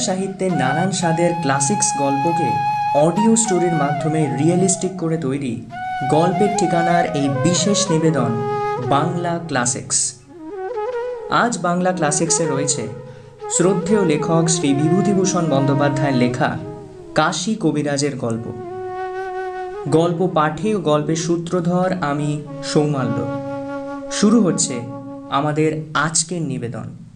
বাংলা সাহিত্যের নানান স্বাদের ক্লাসিক্স গল্পকে অডিও স্টোরির মাধ্যমে রিয়েলিস্টিক করে তৈরি গল্পের ঠিকানার এই বিশেষ নিবেদন বাংলা ক্লাসিক্স আজ বাংলা ক্লাসিক্সে রয়েছে শ্রদ্ধেয় লেখক শ্রী বিভূতিভূষণ বন্দ্যোপাধ্যায়ের লেখা কাশী কবিরাজের গল্প। গল্প পাঠে ও গল্পের সূত্রধর আমি সৌমাল্য। শুরু হচ্ছে আমাদের আজকের নিবেদন।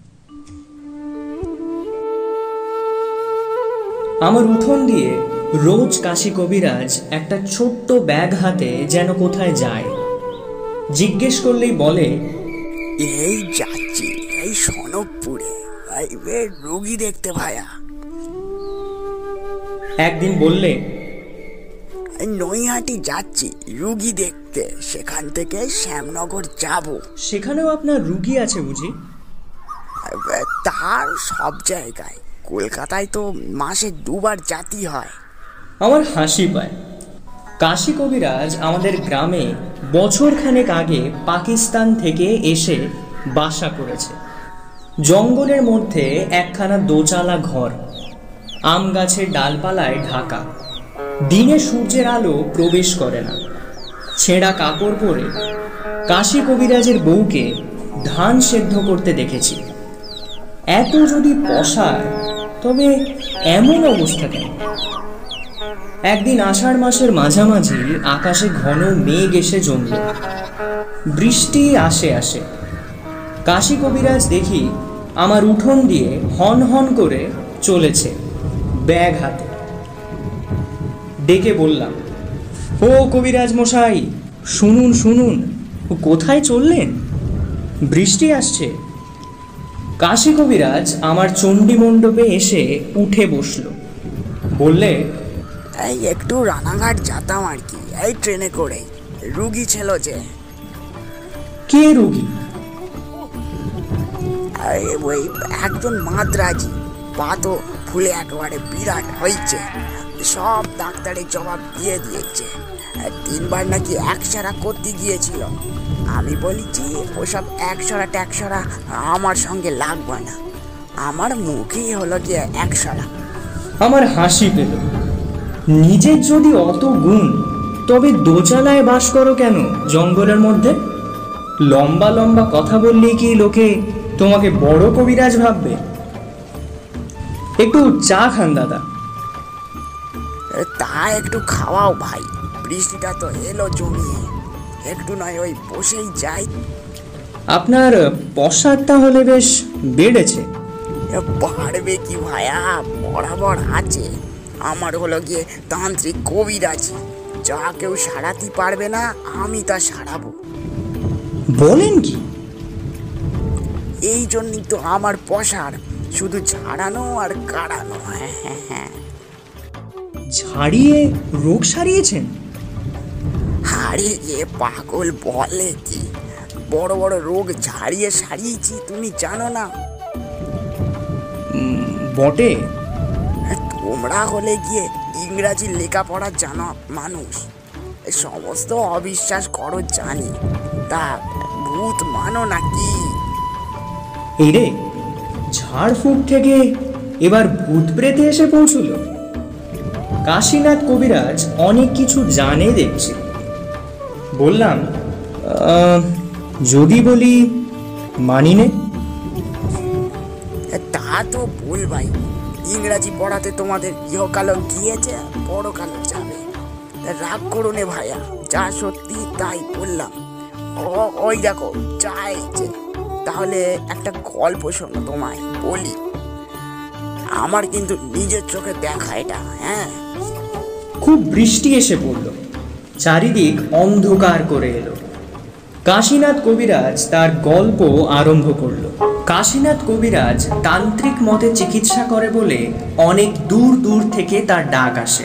আমার উঠোন দিয়ে রোজ কাশী কবিরাজ একটা ছোট্ট ব্যাগ হাতে যেন কোথায় যায়। জিজ্ঞেস করলেই বলে এই যাচ্ছি এই সনকপুরে রোগী দেখতে ভায়া। একদিন বললে নৈহাটি যাচ্ছি রুগী দেখতে। সেখান থেকে শ্যামনগর যাব। সেখানেও আপনার রুগী আছে বুঝি? তার সব জায়গায়। কলকাতায় তো মাসে দুবার জাতি হয়। আমার হাসি পায়। কাশী কবিরাজ আমাদের গ্রামে বছরখানেক আগে পাকিস্তান থেকে এসে বাসা করেছে। জঙ্গলের মধ্যে একখানা দোচালা ঘর, আম গাছের ডালপালায় ঢাকা। দিনে সূর্যের আলো প্রবেশ করে না। ছেঁড়া কাপড় পরে কাশী কবিরাজের বউকে ধান সেদ্ধ করতে দেখেছি। এত যদি পশায় তবে এমন অবস্থা কেন? একদিন আষাঢ় মাসের মাঝামাঝি আকাশে ঘন মেঘ এসে জমল। বৃষ্টি আসে আসে। কাশী কবিরাজ দেখি আমার উঠোন দিয়ে হন হন করে চলেছে ব্যাগ হাতে। ডেকে বললাম, ও কবিরাজ মশাই, শুনুন শুনুন, কোথায় চললেন? বৃষ্টি আসছে। কাশী কবিরাজ আমার চণ্ডী মণ্ডপে এসে উঠে বসল। বললে এই একটু রানাঘাট যেতাম আর কি এই ট্রেনে করে। রুগী ছিল যে। কে রুগী? ওই একজন মাদ্রাজি পা তো ফুলে একেবারে বিরাট হয়েছে সব ডাক্তারের জবাব দিয়ে দিয়েছে। তিনবার নাকি একসারা করতে গিয়েছিল। আমি বলেছি ওসব একশরা ট্যাকসরা আমার সঙ্গে লাগবে না। আমার মুখেই হলো গিয়ে একশরা আমার হাসি পেল। নিজের যদি অত গুণ তবে দোচালায় বাস করো কেন জঙ্গলের মধ্যে? লম্বা লম্বা কথা বললে কি লোকে তোমাকে বড় কবিরাজ ভাববে? একটু চা খান দাদা। তা একটু খাওয়াও ভাই। বৃষ্টিটা তো এলো জমিয়ে। একটু নয় ওই বসেই যাই। আপনার পশ্চাৎটা হলে বেশ বেড়েছে। এ বাড়বে কি ভাইয়া বরাবর আছে। আমার হলো গিয়ে তান্ত্রিক কবিরাজি যা কেউ সারাতে পারবে না আমি তা সারাবো। বলেন কি? এই জন্যই তো আমার পশার শুধু ছাড়ানো আর কাড়ানো হ্যাঁ হ্যাঁ হ্যাঁ। ছাড়িয়ে রোগ সারিয়েছেন? আরে এ পাগল বলে কি? বড় বড় রোগ ঝাড়িয়ে সারিয়েছি তুমি জানো না। বটে? তোমরা হলে গিয়ে ইংরাজি লেখাপড়া জানা মানুষ। সমস্ত অবিশ্বাস করো জানি। তা ভূত মানো নাকি এই রে ঝাড়ফুঁক থেকে এবার ভূত প্রেতে এসে পৌঁছল। কাশীনাথ কবিরাজ অনেক কিছু জানে দেখছি। বললাম যদি বলি মানি নে তা তো বলবাই ইংরাজি পড়াতে তোমাদের ইহকালও গিয়েছে পরকালও যাবে। তা রাগ করো নে ভাইয়া যা সত্যি তাই বললাম। ওই দেখো যা এইছে তাহলে একটা গল্প শোনো তোমায় বলি। আমার কিন্তু নিজের চোখে দেখা এটা হ্যাঁ? খুব বৃষ্টি এসে পড়ল। চারিদিক অন্ধকার করে এলো। কাশীনাথ কবিরাজ তার গল্প আরম্ভ করল। কাশীনাথ কবিরাজ তান্ত্রিক মতে চিকিৎসা করে বলে অনেক দূর দূর থেকে তার ডাক আসে।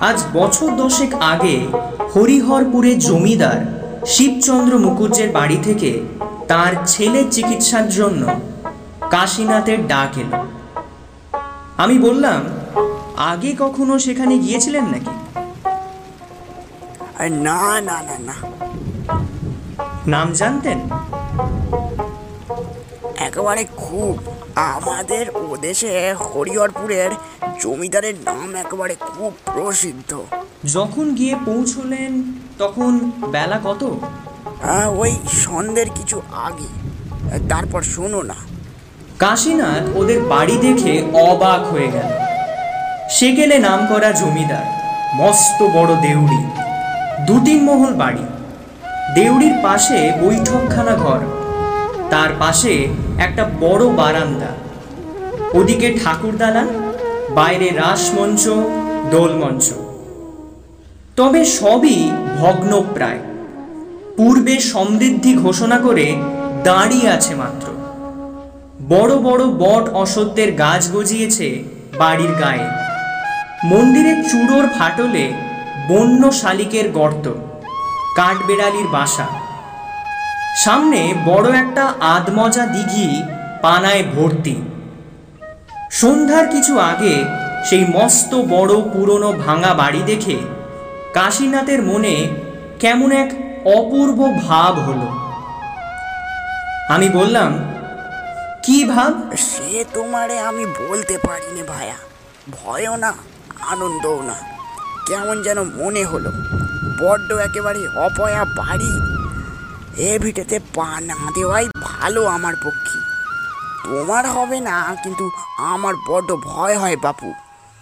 আজ বছর দশেক আগে হরিহরপুরে জমিদার শিবচন্দ্র মুখুজ্জের বাড়ি থেকে তার ছেলের চিকিৎসার জন্য কাশীনাথের ডাক এলো। আমি বললাম, আগে কখনো সেখানে গিয়েছিলেন নাকি? আর না না না না। নাম জানতেন? একেবারে খুব। আমাদের ও দেশে হরিহরপুরের জমিদারের নাম একেবারে খুব প্রসিদ্ধ। যখন গিয়ে পৌঁছলেন তখন বেলা কত? হ্যাঁ ওই সন্ধ্যের কিছু আগে। তারপর শোনো না। কাশীনাথ ওদের বাড়ি দেখে অবাক হয়ে গেল। সে গেলে নাম করা জমিদার মস্ত বড় দেউড়ি। দু তিন মহল বাড়ি। দেউড়ির পাশে বৈঠকখানা ঘর। তার পাশে একটা বড় বারান্দা। ওদিকে ঠাকুর দালান বাইরে রাসমঞ্চ, দোলমঞ্চ। তবে সবই ভগ্নপ্রায়। পূর্বে সমৃদ্ধি ঘোষণা করে দাঁড়িয়ে আছে মাত্র। বড় বড় বট অসত্যের গাছ গজিয়েছে বাড়ির গায়ে। মন্দিরের চূড়োর ফাটলে বন্য শালিকের গর্ত, কাঠবেড়ালির বাসা। সামনে বড় একটা আদমজা দিঘি পানায় ভর্তি। সন্ধ্যার কিছু আগে সেই মস্ত বড় পুরনো ভাঙা বাড়ি দেখে কাশীনাথের মনে কেমন এক অপূর্ব ভাব হলো। আমি বললাম, কি ভাব? সে তোমারে আমি বলতে পারিনি ভায়া। ভয়ও না, আনন্দও না। কেমন যেন মনে হলো। বড্ড একেবারে অপয়া বাড়ি। এ ভিটেতে পা না দেওয়াই ভালো আমার পক্ষে। তোমার হবে না কিন্তু আমার বড্ড ভয় হয় বাপু।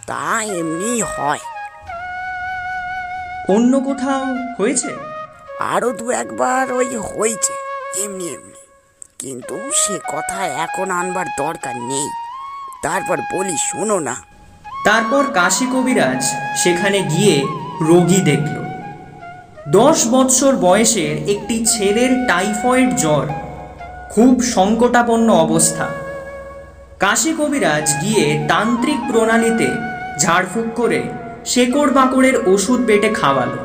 তা এমনি হয়। অন্য কোথাও হয়েছে? আরও দু একবার ওই হয়েছে এমনি এমনি। কিন্তু সে কথা এখন আনবার দরকার নেই। তারপর বলি শোনো না। তারপর কাশী কবিরাজ সেখানে গিয়ে রোগী দেখল। দশ বৎসর বয়সের একটি ছেলের টাইফয়েড জ্বর, খুব সংকটাপন্ন অবস্থা। কাশী কবিরাজ গিয়ে তান্ত্রিক প্রণালীতে ঝাড়ফুঁক করে শেকড় বাকড়ের ওষুধ পেটে খাওয়ালো।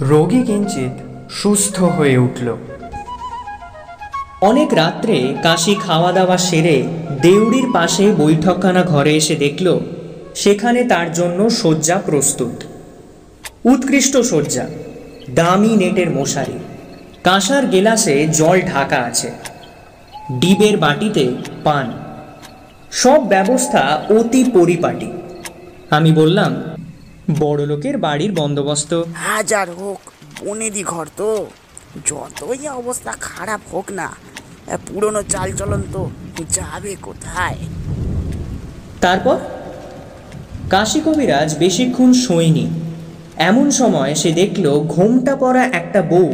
রোগী কিঞ্চিত সুস্থ হয়ে উঠল। অনেক রাত্রে কাশি খাওয়া দাওয়া সেরে দেউড়ির পাশে বৈঠকখানা ঘরে এসে দেখল সেখানে তার জন্য শয্যা প্রস্তুত। উৎকৃষ্ট শয্যা দামি নেটের মশারি কাঁসার গেলাসে জল ঢাকা আছে ডিবের বাটিতে পান। সব ব্যবস্থা অতি পরিপাটি। আমি বললাম বড় লোকের বাড়ির বন্দোবস্ত। হাজার হোক বনেদি ঘর তো। যতই অবস্থা খারাপ হোক না পুরনো চালচলন তো যাবে কোথায়? তারপর? কাশী কবিরাজ বেশিক্ষণ শোয়নি এমন সময় সে দেখল ঘোমটা পরা একটা বউ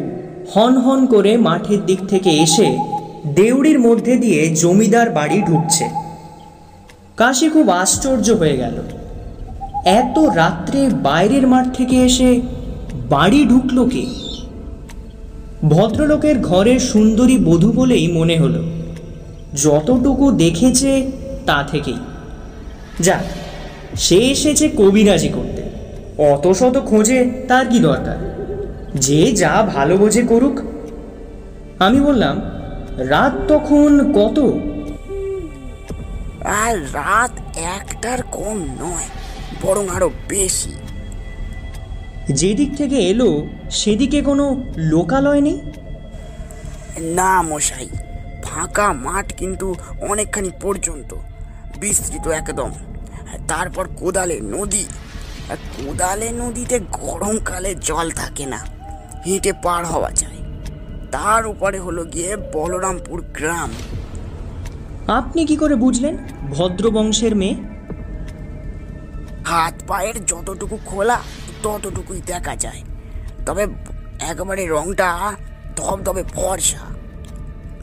হন হন করে মাঠের দিক থেকে এসে দেউড়ির মধ্যে দিয়ে জমিদার বাড়ি ঢুকছে। কাশি খুব আশ্চর্য হয়ে গেল। এত রাত্রে বাইরের মাঠ থেকে এসে বাড়ি ঢুকলো কে? ভদ্রলোকের ঘরের সুন্দরী বধূ বলেই মনে হলো। যতটুকু দেখেছে তা থেকেই। যাক সে এসেছে কবিরাজি করতে। অত শত খোঁজে তার কি দরকার? যে যা ভালো বোঝে করুক। আমি বললাম রাত তখন কত? আর রাত একটার কম নয় বরং আরও বেশি। যেদিক থেকে এলো সেদিকে কোনো লোকালয় নেই? না মশাই ফাঁকা মাঠ কিন্তু অনেকখানি পর্যন্ত বিস্তৃত একদম। তারপর কোদালে নদী। কোদালে নদীতে গরমকালে জল থাকে না। হেঁটে পার হওয়া যায়। তার উপরে হলো গিয়ে বলরামপুর গ্রাম। আপনি কি করে বুঝলেন ভদ্রবংশের মেয়ে? হাত পায়ের যতটুকু খোলা ততটুকুই দেখা যায়। তবে একেবারে রংটা ধবধবে ফর্সা।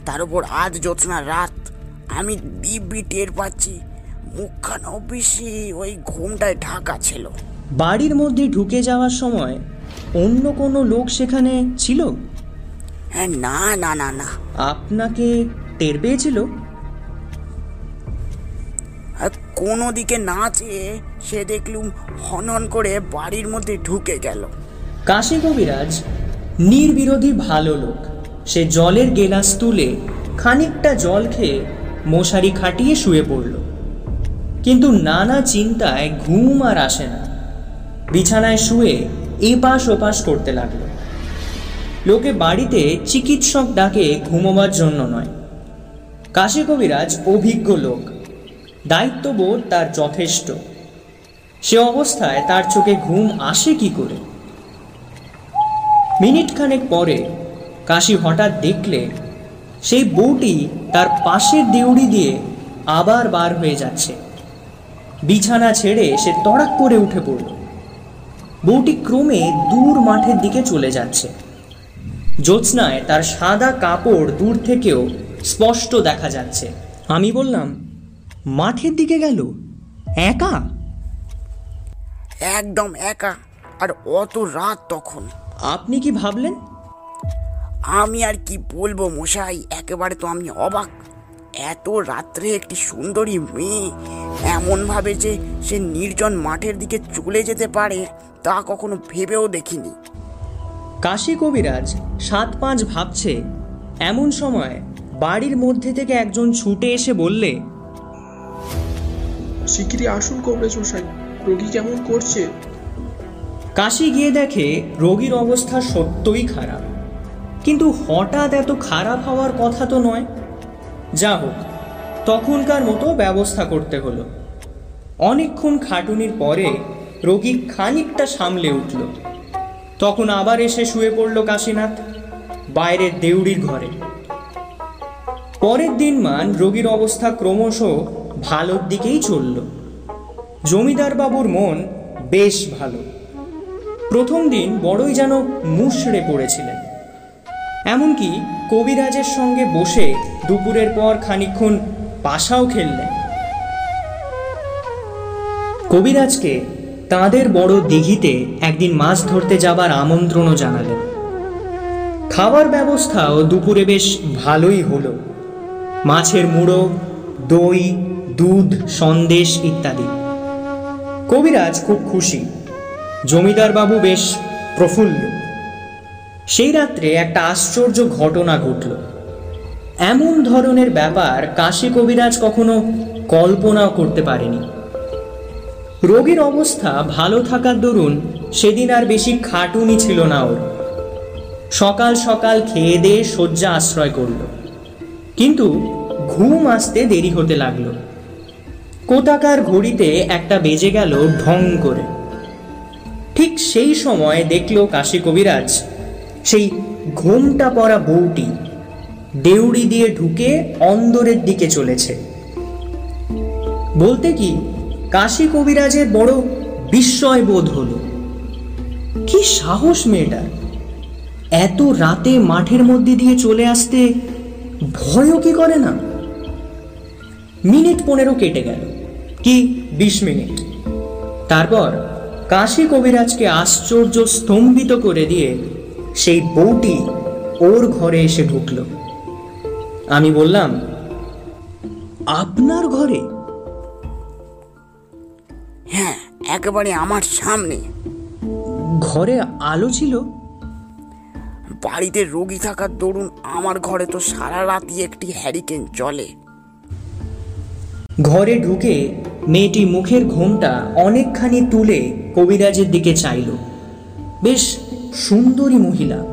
তার উপর আজ জ্যোৎস্না রাত। আমি দিব্যি টের পাচ্ছি। মুখখানাও বেশি ওই ঘুমটায় ঢাকা ছিল। বাড়ির মধ্যে ঢুকে যাওয়ার সময় অন্য কোনো লোক সেখানে ছিল? হ্যাঁ না না না না। আপনাকে টের পেয়েছিল? কোনো দিকে না চেয়ে সে দেখলুম হনন করে বাড়ির মধ্যে ঢুকে গেল। কাশী কবিরাজ নির্বিরোধী ভালো লোক। সে জলের গেলাস তুলে খানিকটা জল খেয়ে মশারি খাটিয়ে শুয়ে পড়ল। কিন্তু নানা চিন্তায় ঘুম আর আসে না। বিছানায় শুয়ে এপাশ ওপাশ করতে লাগল। লোকে বাড়িতে চিকিৎসক ডাকে ঘুমোবার জন্য নয়। কাশী কবিরাজ অভিজ্ঞ লোক। দায়িত্ববোধ তার যথেষ্ট। সে অবস্থায় তার চোখে ঘুম আসে কি করে? মিনিট খানেক পরে কাশি হঠাৎ দেখলে সেই বউটি তার পাশের দেউড়ি দিয়ে আবার বার হয়ে যাচ্ছে। বিছানা ছেড়ে সে তড়াক করে উঠে পড়ল। বউটি ক্রমে দূর মাঠের দিকে চলে যাচ্ছে। জ্যোৎস্নায় তার সাদা কাপড় দূর থেকেও স্পষ্ট দেখা যাচ্ছে। আমি বললাম মাঠের দিকে গেল? একা? একদম একা আর অত রাত তখন। আপনি কি ভাবলেন? আমি আর কি বলব মশাই একেবারে তো আমি অবাক। এত রাত্রে একটি সুন্দরী মেয়ে এমন ভাবে যে সে নির্জন মাঠের দিকে চলে যেতে পারে তা কখনো ভেবেও দেখিনি। কাশী কবিরাজ সাত পাঁচ ভাবছে এমন সময় বাড়ির মধ্যে থেকে একজন ছুটে এসে বললে শিগগিরই আসুন কবরেজ মশাই রোগী কেমন করছে? কাশি গিয়ে দেখে রোগীর অবস্থা সত্যই খারাপ। কিন্তু হঠাৎ এত খারাপ হওয়ার কথা তো নয়। যা হোক তখনকার মতো ব্যবস্থা করতে হলো। অনেকক্ষণ খাটুনির পরে রোগী খানিকটা সামলে উঠল। তখন আবার এসে শুয়ে পড়ল কাশীনাথ, বাইরের দেউড়ির ঘরে। পরের দিন মান রোগীর অবস্থা ক্রমশ ভালোর দিকেই চলল। জমিদার বাবুর মন বেশ ভালো। প্রথম দিন বড়ই যেন মুষড়ে পড়েছিলেন। এমনকি কবিরাজের সঙ্গে বসে দুপুরের পর খানিকক্ষণ পাশাও খেললেন। কবিরাজকে তাদের বড় দিঘিতে একদিন মাছ ধরতে যাবার আমন্ত্রণও জানালেন। খাবার ব্যবস্থাও দুপুরে বেশ ভালোই হলো। মাছের মুড়ো, দই, দুধ, সন্দেশ ইত্যাদি। কবিরাজ খুব খুশি। জমিদার বাবু বেশ প্রফুল্ল। সেই রাত্রে একটা আশ্চর্য ঘটনা ঘটল। এমন ধরনের ব্যাপার কাশী কবিরাজ কখনো কল্পনাও করতে পারেনি। রোগীর অবস্থা ভালো থাকার দরুন সেদিন আর বেশি খাটুনি ছিল না ওর। সকাল সকাল খেয়ে দিয়ে শয্যা আশ্রয় করল। কিন্তু ঘুম আসতে দেরি হতে লাগল। কোথাকার ঘড়িতে একটা বেজে গেল ঢং করে। ঠিক সেই সময় দেখল কাশী কবিরাজ সেই ঘোমটা পরা বউটি দেউড়ি দিয়ে ঢুকে অন্দরের দিকে চলেছে। বলতে কি, কাশী কবিরাজের বড় বিস্ময় বোধ হলো। কি সাহস মেয়েটার এত রাতে মাঠের মধ্যে দিয়ে চলে আসতে ভয়ও কি করে না? মিনিট পনেরো কেটে গেল, কি বিশ মিনিট। তারপর কাশী কবিরাজকে আশ্চর্য স্তম্ভিত করে দিয়ে সেই বউটি ওর ঘরে এসে ঢুকল। আমি বললাম আপনার ঘরে? হ্যাঁ একেবারে আমার সামনে। ঘরে আলো ছিল? বাড়িতে রোগী থাকার দরুন আমার ঘরে তো সারা রাতই একটি হ্যারিকেন চলে। ঘরে ঢুকে মেয়েটি মুখের ঘোমটা অনেকখানি তুলে কবিরাজের দিকে চাইল। বেশ সুন্দরী মহিলা।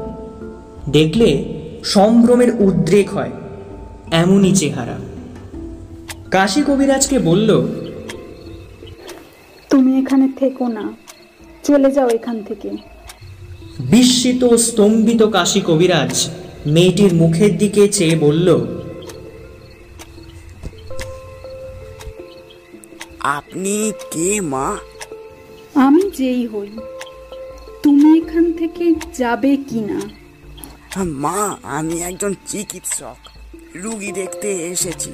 দেখলে সম্ভ্রমের উদ্রেক হয়। এমনই চেহারা। কাশী কবিরাজকে বলল তুমি এখানে থেকো না চলে যাও এখান থেকে। বিস্মিত স্তম্ভিত কাশী কবিরাজ মেয়েটির মুখের দিকে চেয়ে বলল আপনি কে মা? আমি যেই হই। তুমি এখান থেকে যাবে কি না মা আমি একজন চিকিৎসক। রুগী দেখতে এসেছি।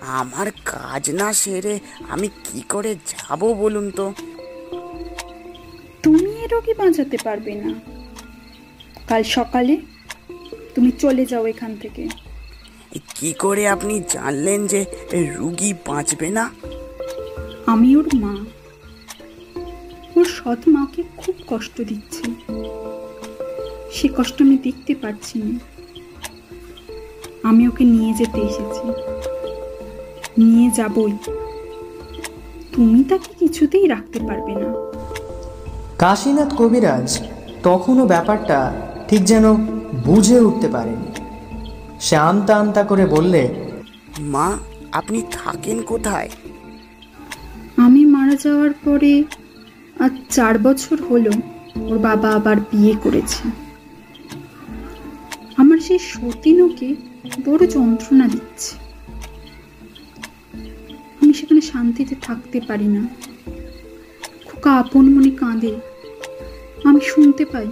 আমার কাজ না সেরে আমি কি করে যাব বলুন তো? তুমি এ রোগী বাঁচাতে পারবে না। কাল সকালে তুমি চলে যাও এখান থেকে। কি করে আপনি জানলেন যে রুগী বাঁচবে না? আমি ওর মা। ওর সৎ মাকে খুব কষ্ট দিচ্ছে। সে কষ্ট আমি দেখতে পারছি না। আমি ওকে নিয়ে যেতে এসেছি। নিয়ে যাবই। তুমি তাকে কিছুতেই রাখতে পারবে না। কাশীনাথ কবিরাজ তখনও ব্যাপারটা ঠিক যেন বুঝে উঠতে পারেনি। সে আমতা আমতা করে বললে মা আপনি থাকেন কোথায়? আমি মারা যাওয়ার পরে আজ চার বছর হলো ওর বাবা আবার বিয়ে করেছে। আমার সেই সতীনকে বড় যন্ত্রণা দিচ্ছে। আমি সেখানে শান্তিতে থাকতে পারি না। খোকা আপন মনে কাঁদে। আমি শুনতে পাই,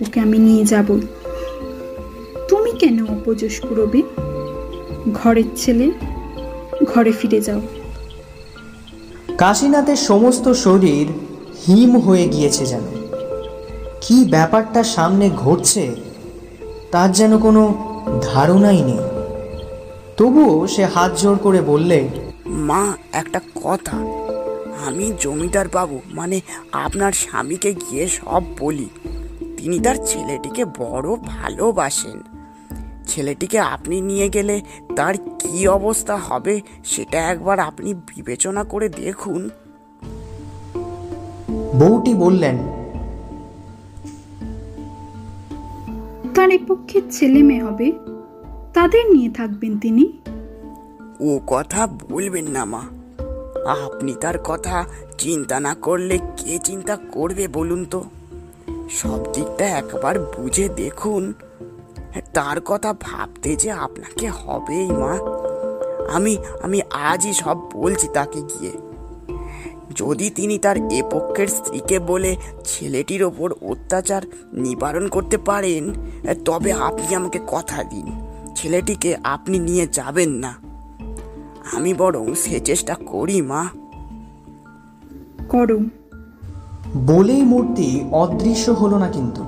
ওকে আমি নিয়ে যাব। তুমি কেন অপযশ করবে? ঘরের ছেলে, ঘরে ফিরে যাও। কাশীনাথের সমস্ত শরীর হিম হয়ে গিয়েছে যেন। কি ব্যাপারটা সামনে ঘটছে, তার যেন কোনো ধারণাই নেই। তবুও সে হাত জোর করে বললে মা একটা কথা। আমি জমিদার বাবু মানে আপনার স্বামীকে গিয়ে সব বলি। তিনি তার ছেলেটিকে বড় ভালোবাসেন। ছেলেটিকে আপনি নিয়ে গেলে তার কি অবস্থা হবে সেটা একবার আপনি বিবেচনা করে দেখুন। বউটি বললেন তার এ পক্ষে ছেলে মেয়ে হবে, তাদের নিয়ে থাকবেন তিনি। ও কথা বলবেন না, মা। আপনি তার কথা চিন্তা না করলে কে চিন্তা করবে বলুন তো? সব দিকটা একবার বুঝে দেখুন। তার কথা ভাবতে যে আপনাকে হবেই, মা। আমি আমি আজই সব বলছি তাকে গিয়ে। যদি তিনি তার এ পক্ষের স্ত্রীকে বলে ছেলেটির ওপর অত্যাচার নিবারণ করতে পারেন তবে আপনি আমাকে কথা দিন। ছেলেটিকে আপনি নিয়ে যাবেন না। আমি বরং সে চেষ্টা করি মা। করো বলেই মূর্তি অদৃশ্য হলো না কিন্তু।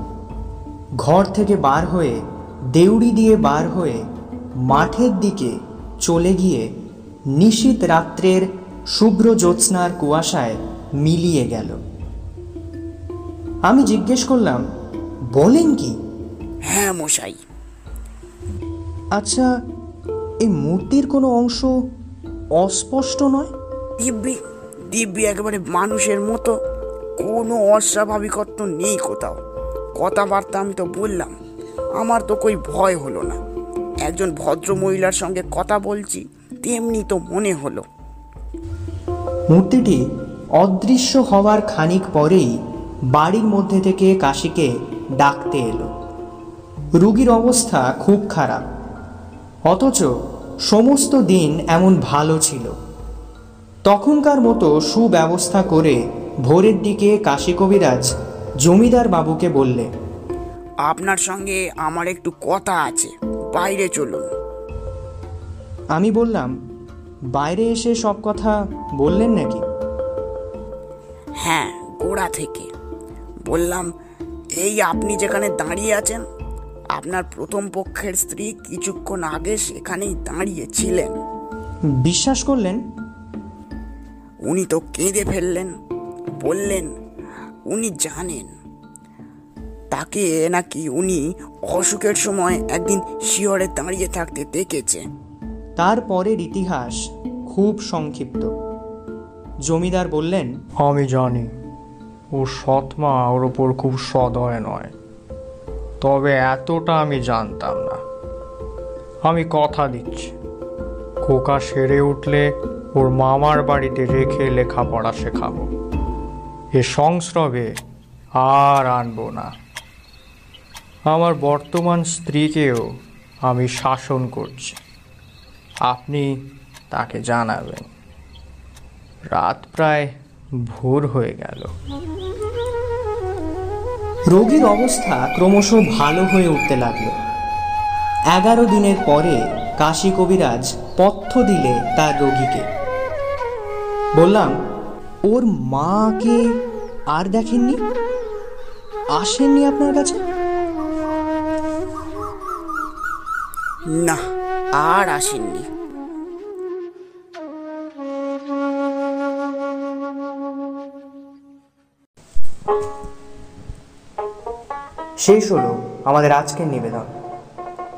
ঘর থেকে বার হয়ে দেউড়ি দিয়ে বার হয়ে মাঠের দিকে চলে গিয়ে নিশীত রাত্রের শুভ্র জ্যোৎস্নার কুয়াশায় মিলিয়ে গেল। আমি জিজ্ঞেস করলাম বলেন কি? হ্যাঁ মশাই। আচ্ছা এই মূর্তির কোনো অংশ অস্পষ্ট নয়? দিব্যি দিব্যি একেবারে মানুষের মতো কোনো অস্বাভাবিকত্ব নেই কোথাও। কথাবার্তা আমি তো বললাম আমার তো কই ভয় হলো না। একজন ভদ্র মহিলার সঙ্গে কথা বলছি তেমনি তো মনে হলো। মূর্তিটি অদৃশ্য হওয়ার খানিক পরেই বাড়ির মধ্যে থেকে কাশিকে ডাকতে এলো। রুগীর অবস্থা খুব খারাপ অথচ সমস্ত দিন এমন ভালো ছিল। তখনকার মতো সুব্যবস্থা করে ভোরের দিকে কাশী কবিরাজ জমিদার বাবুকে বললে আপনার সঙ্গে আমার একটু কথা আছে বাইরে চলুন। আমি বললাম বাইরে এসে সব কথা বললেন নাকি? হ্যাঁ গোড়া থেকে। বললাম এই আপনি যেখানে দাঁড়িয়ে আছেন আপনার প্রথম পক্ষের স্ত্রী কিছুক্ষণ আগে সেখানেই দাঁড়িয়েছিলেন। বিশ্বাস করলেন? উনি তো কেঁদে ফেললেন বললেন উনি জানেন। তাকে নাকি উনি অসুখের সময় একদিন শিয়রে দাঁড়িয়ে থাকতে দেখেছে। তারপরের ইতিহাস খুব সংক্ষিপ্ত। জমিদার বললেন, আমি জানি, ও সৎমা ওর ওপর খুব সদয় নয়, তবে এতটা আমি জানতাম না। আমি কথা দিচ্ছি, খোকা সেরে উঠলে ওর মামার বাড়িতে রেখে লেখাপড়া শেখাবো। এ সংস্রবে আর আনব না। আমার বর্তমান স্ত্রীকেও আমি শাসন করছি। আপনি তাকে জানাবেন। রাত প্রায় ভোর হয়ে গেল। রোগীর অবস্থা ক্রমশ ভালো হয়ে উঠতে লাগল। এগারো দিনের পরে কাশী কবিরাজ পথ্য দিলে তার রোগীকে। বললাম ওর মাকে আর দেখেননি? আসেননি আপনার কাছে? না আর আসেননি। শেষ হলো আমাদের আজকের নিবেদন।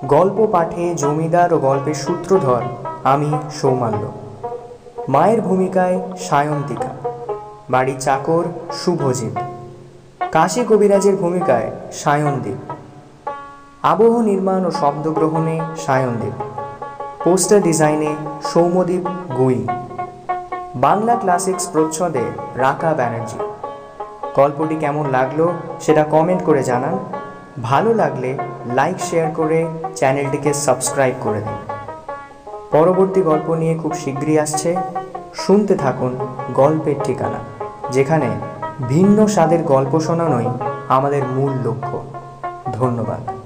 গল্প পাঠে জমিদার ও গল্পের সূত্রধর আমি সৌমাল্য। মায়ের ভূমিকায় সায়ন্তিকা। বাড়ির চাকর শুভজিৎ। কাশী কবিরাজের ভূমিকায় সায়নদীপ। আবহ নির্মাণ ও শব্দগ্রহণে সায়নদীপ। পোস্টার ডিজাইনে সৌম্যদীপ গুই। বাংলা ক্লাসিক্স প্রচ্ছদে রাকা ব্যানার্জি। গল্পটি কেমন লাগল সেটা কমেন্ট করে জানান। ভালো লাগলে লাইক শেয়ার করে চ্যানেলটিকে সাবস্ক্রাইব করে দিন। পরবর্তী গল্প নিয়ে খুব শীঘ্রই আসছে। শুনতে থাকুন গল্পের ঠিকানা, যেখানে ভিন্ন স্বাদের গল্প শোনানোই আমাদের মূল লক্ষ্য। ধন্যবাদ।